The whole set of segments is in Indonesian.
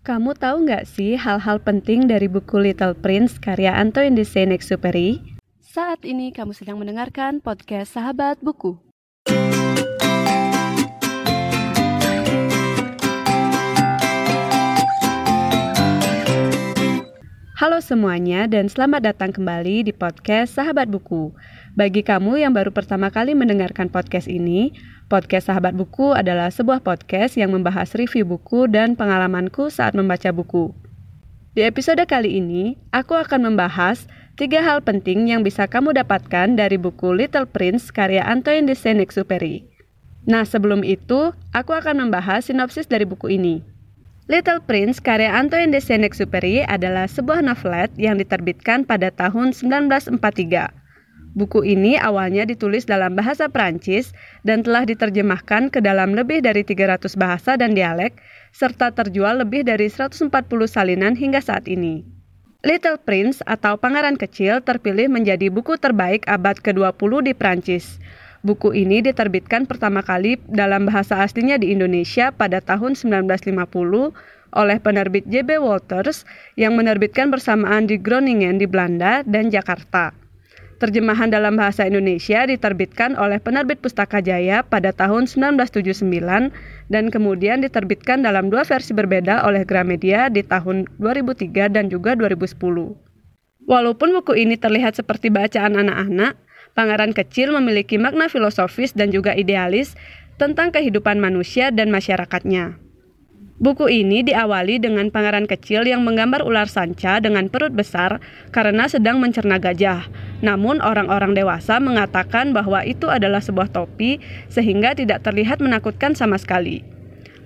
Kamu tahu nggak sih hal-hal penting dari buku Little Prince karya Antoine de Saint-Exupéry? Saat ini kamu sedang mendengarkan podcast Sahabat Buku. Halo semuanya dan selamat datang kembali di podcast Sahabat Buku. Bagi kamu yang baru pertama kali mendengarkan podcast ini, podcast Sahabat Buku adalah sebuah podcast yang membahas review buku dan pengalamanku saat membaca buku. Di episode kali ini, aku akan membahas tiga hal penting yang bisa kamu dapatkan dari buku Little Prince karya Antoine de Saint-Exupéry. Nah, sebelum itu, aku akan membahas sinopsis dari buku ini. Little Prince karya Antoine de Saint-Exupéry adalah sebuah novelet yang diterbitkan pada tahun 1943. Buku ini awalnya ditulis dalam bahasa Prancis dan telah diterjemahkan ke dalam lebih dari 300 bahasa dan dialek, serta terjual lebih dari 140 salinan hingga saat ini. Little Prince atau Pangeran Kecil terpilih menjadi buku terbaik abad ke-20 di Prancis. Buku ini diterbitkan pertama kali dalam bahasa aslinya di Indonesia pada tahun 1950 oleh penerbit JB Walters yang menerbitkan bersamaan di Groningen di Belanda dan Jakarta. Terjemahan dalam bahasa Indonesia diterbitkan oleh penerbit Pustaka Jaya pada tahun 1979 dan kemudian diterbitkan dalam dua versi berbeda oleh Gramedia di tahun 2003 dan juga 2010. Walaupun buku ini terlihat seperti bacaan anak-anak, Pangeran Kecil memiliki makna filosofis dan juga idealis tentang kehidupan manusia dan masyarakatnya. Buku ini diawali dengan pangeran kecil yang menggambar ular sanca dengan perut besar karena sedang mencerna gajah. Namun orang-orang dewasa mengatakan bahwa itu adalah sebuah topi sehingga tidak terlihat menakutkan sama sekali.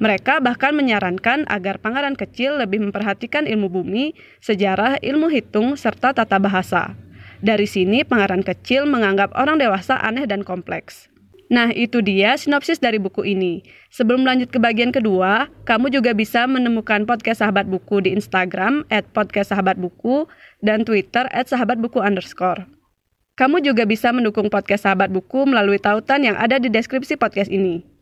Mereka bahkan menyarankan agar pangeran kecil lebih memperhatikan ilmu bumi, sejarah, ilmu hitung, serta tata bahasa. Dari sini, pangeran kecil menganggap orang dewasa aneh dan kompleks. Nah, itu dia sinopsis dari buku ini. Sebelum lanjut ke bagian kedua, kamu juga bisa menemukan podcast Sahabat Buku di Instagram at podcast Sahabat Buku dan Twitter at Sahabat Buku underscore. Kamu juga bisa mendukung podcast Sahabat Buku melalui tautan yang ada di deskripsi podcast ini.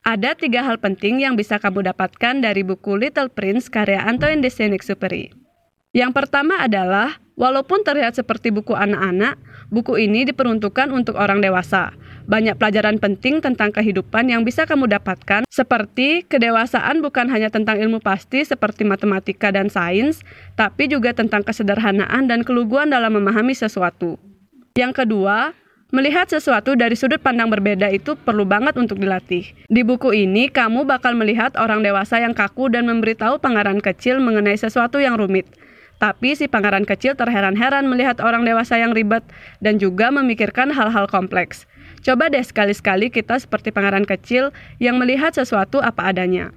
Ada tiga hal penting yang bisa kamu dapatkan dari buku Little Prince karya Antoine de Saint-Exupéry. Yang pertama adalah, walaupun terlihat seperti buku anak-anak, buku ini diperuntukkan untuk orang dewasa. Banyak pelajaran penting tentang kehidupan yang bisa kamu dapatkan, seperti kedewasaan bukan hanya tentang ilmu pasti seperti matematika dan sains, tapi juga tentang kesederhanaan dan keluguan dalam memahami sesuatu. Yang kedua, Melihat sesuatu dari sudut pandang berbeda itu perlu banget untuk dilatih. Di buku ini, kamu bakal melihat orang dewasa yang kaku dan memberitahu pangeran kecil mengenai sesuatu yang rumit. Tapi si pangeran kecil terheran-heran melihat orang dewasa yang ribet dan juga memikirkan hal-hal kompleks. Coba deh sekali-sekali kita seperti pangeran kecil yang melihat sesuatu apa adanya.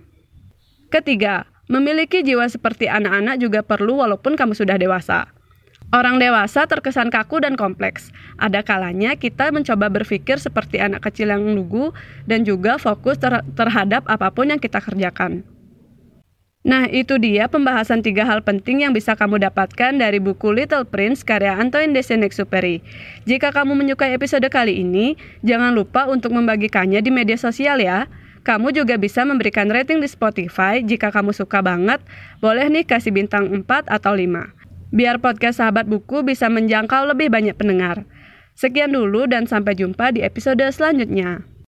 Ketiga, memiliki jiwa seperti anak-anak juga perlu walaupun kamu sudah dewasa. Orang dewasa terkesan kaku dan kompleks. Ada kalanya kita mencoba berpikir seperti anak kecil yang lugu dan juga fokus ter terhadap apa pun yang kita kerjakan. Nah, itu dia pembahasan tiga hal penting yang bisa kamu dapatkan dari buku Little Prince karya Antoine de Saint-Exupéry. Jika kamu menyukai episode kali ini, jangan lupa untuk membagikannya di media sosial ya. Kamu juga bisa memberikan rating di Spotify jika kamu suka banget. Boleh nih kasih bintang 4 atau 5. Biar podcast Sahabat Buku bisa menjangkau lebih banyak pendengar. Sekian dulu dan sampai jumpa di episode selanjutnya.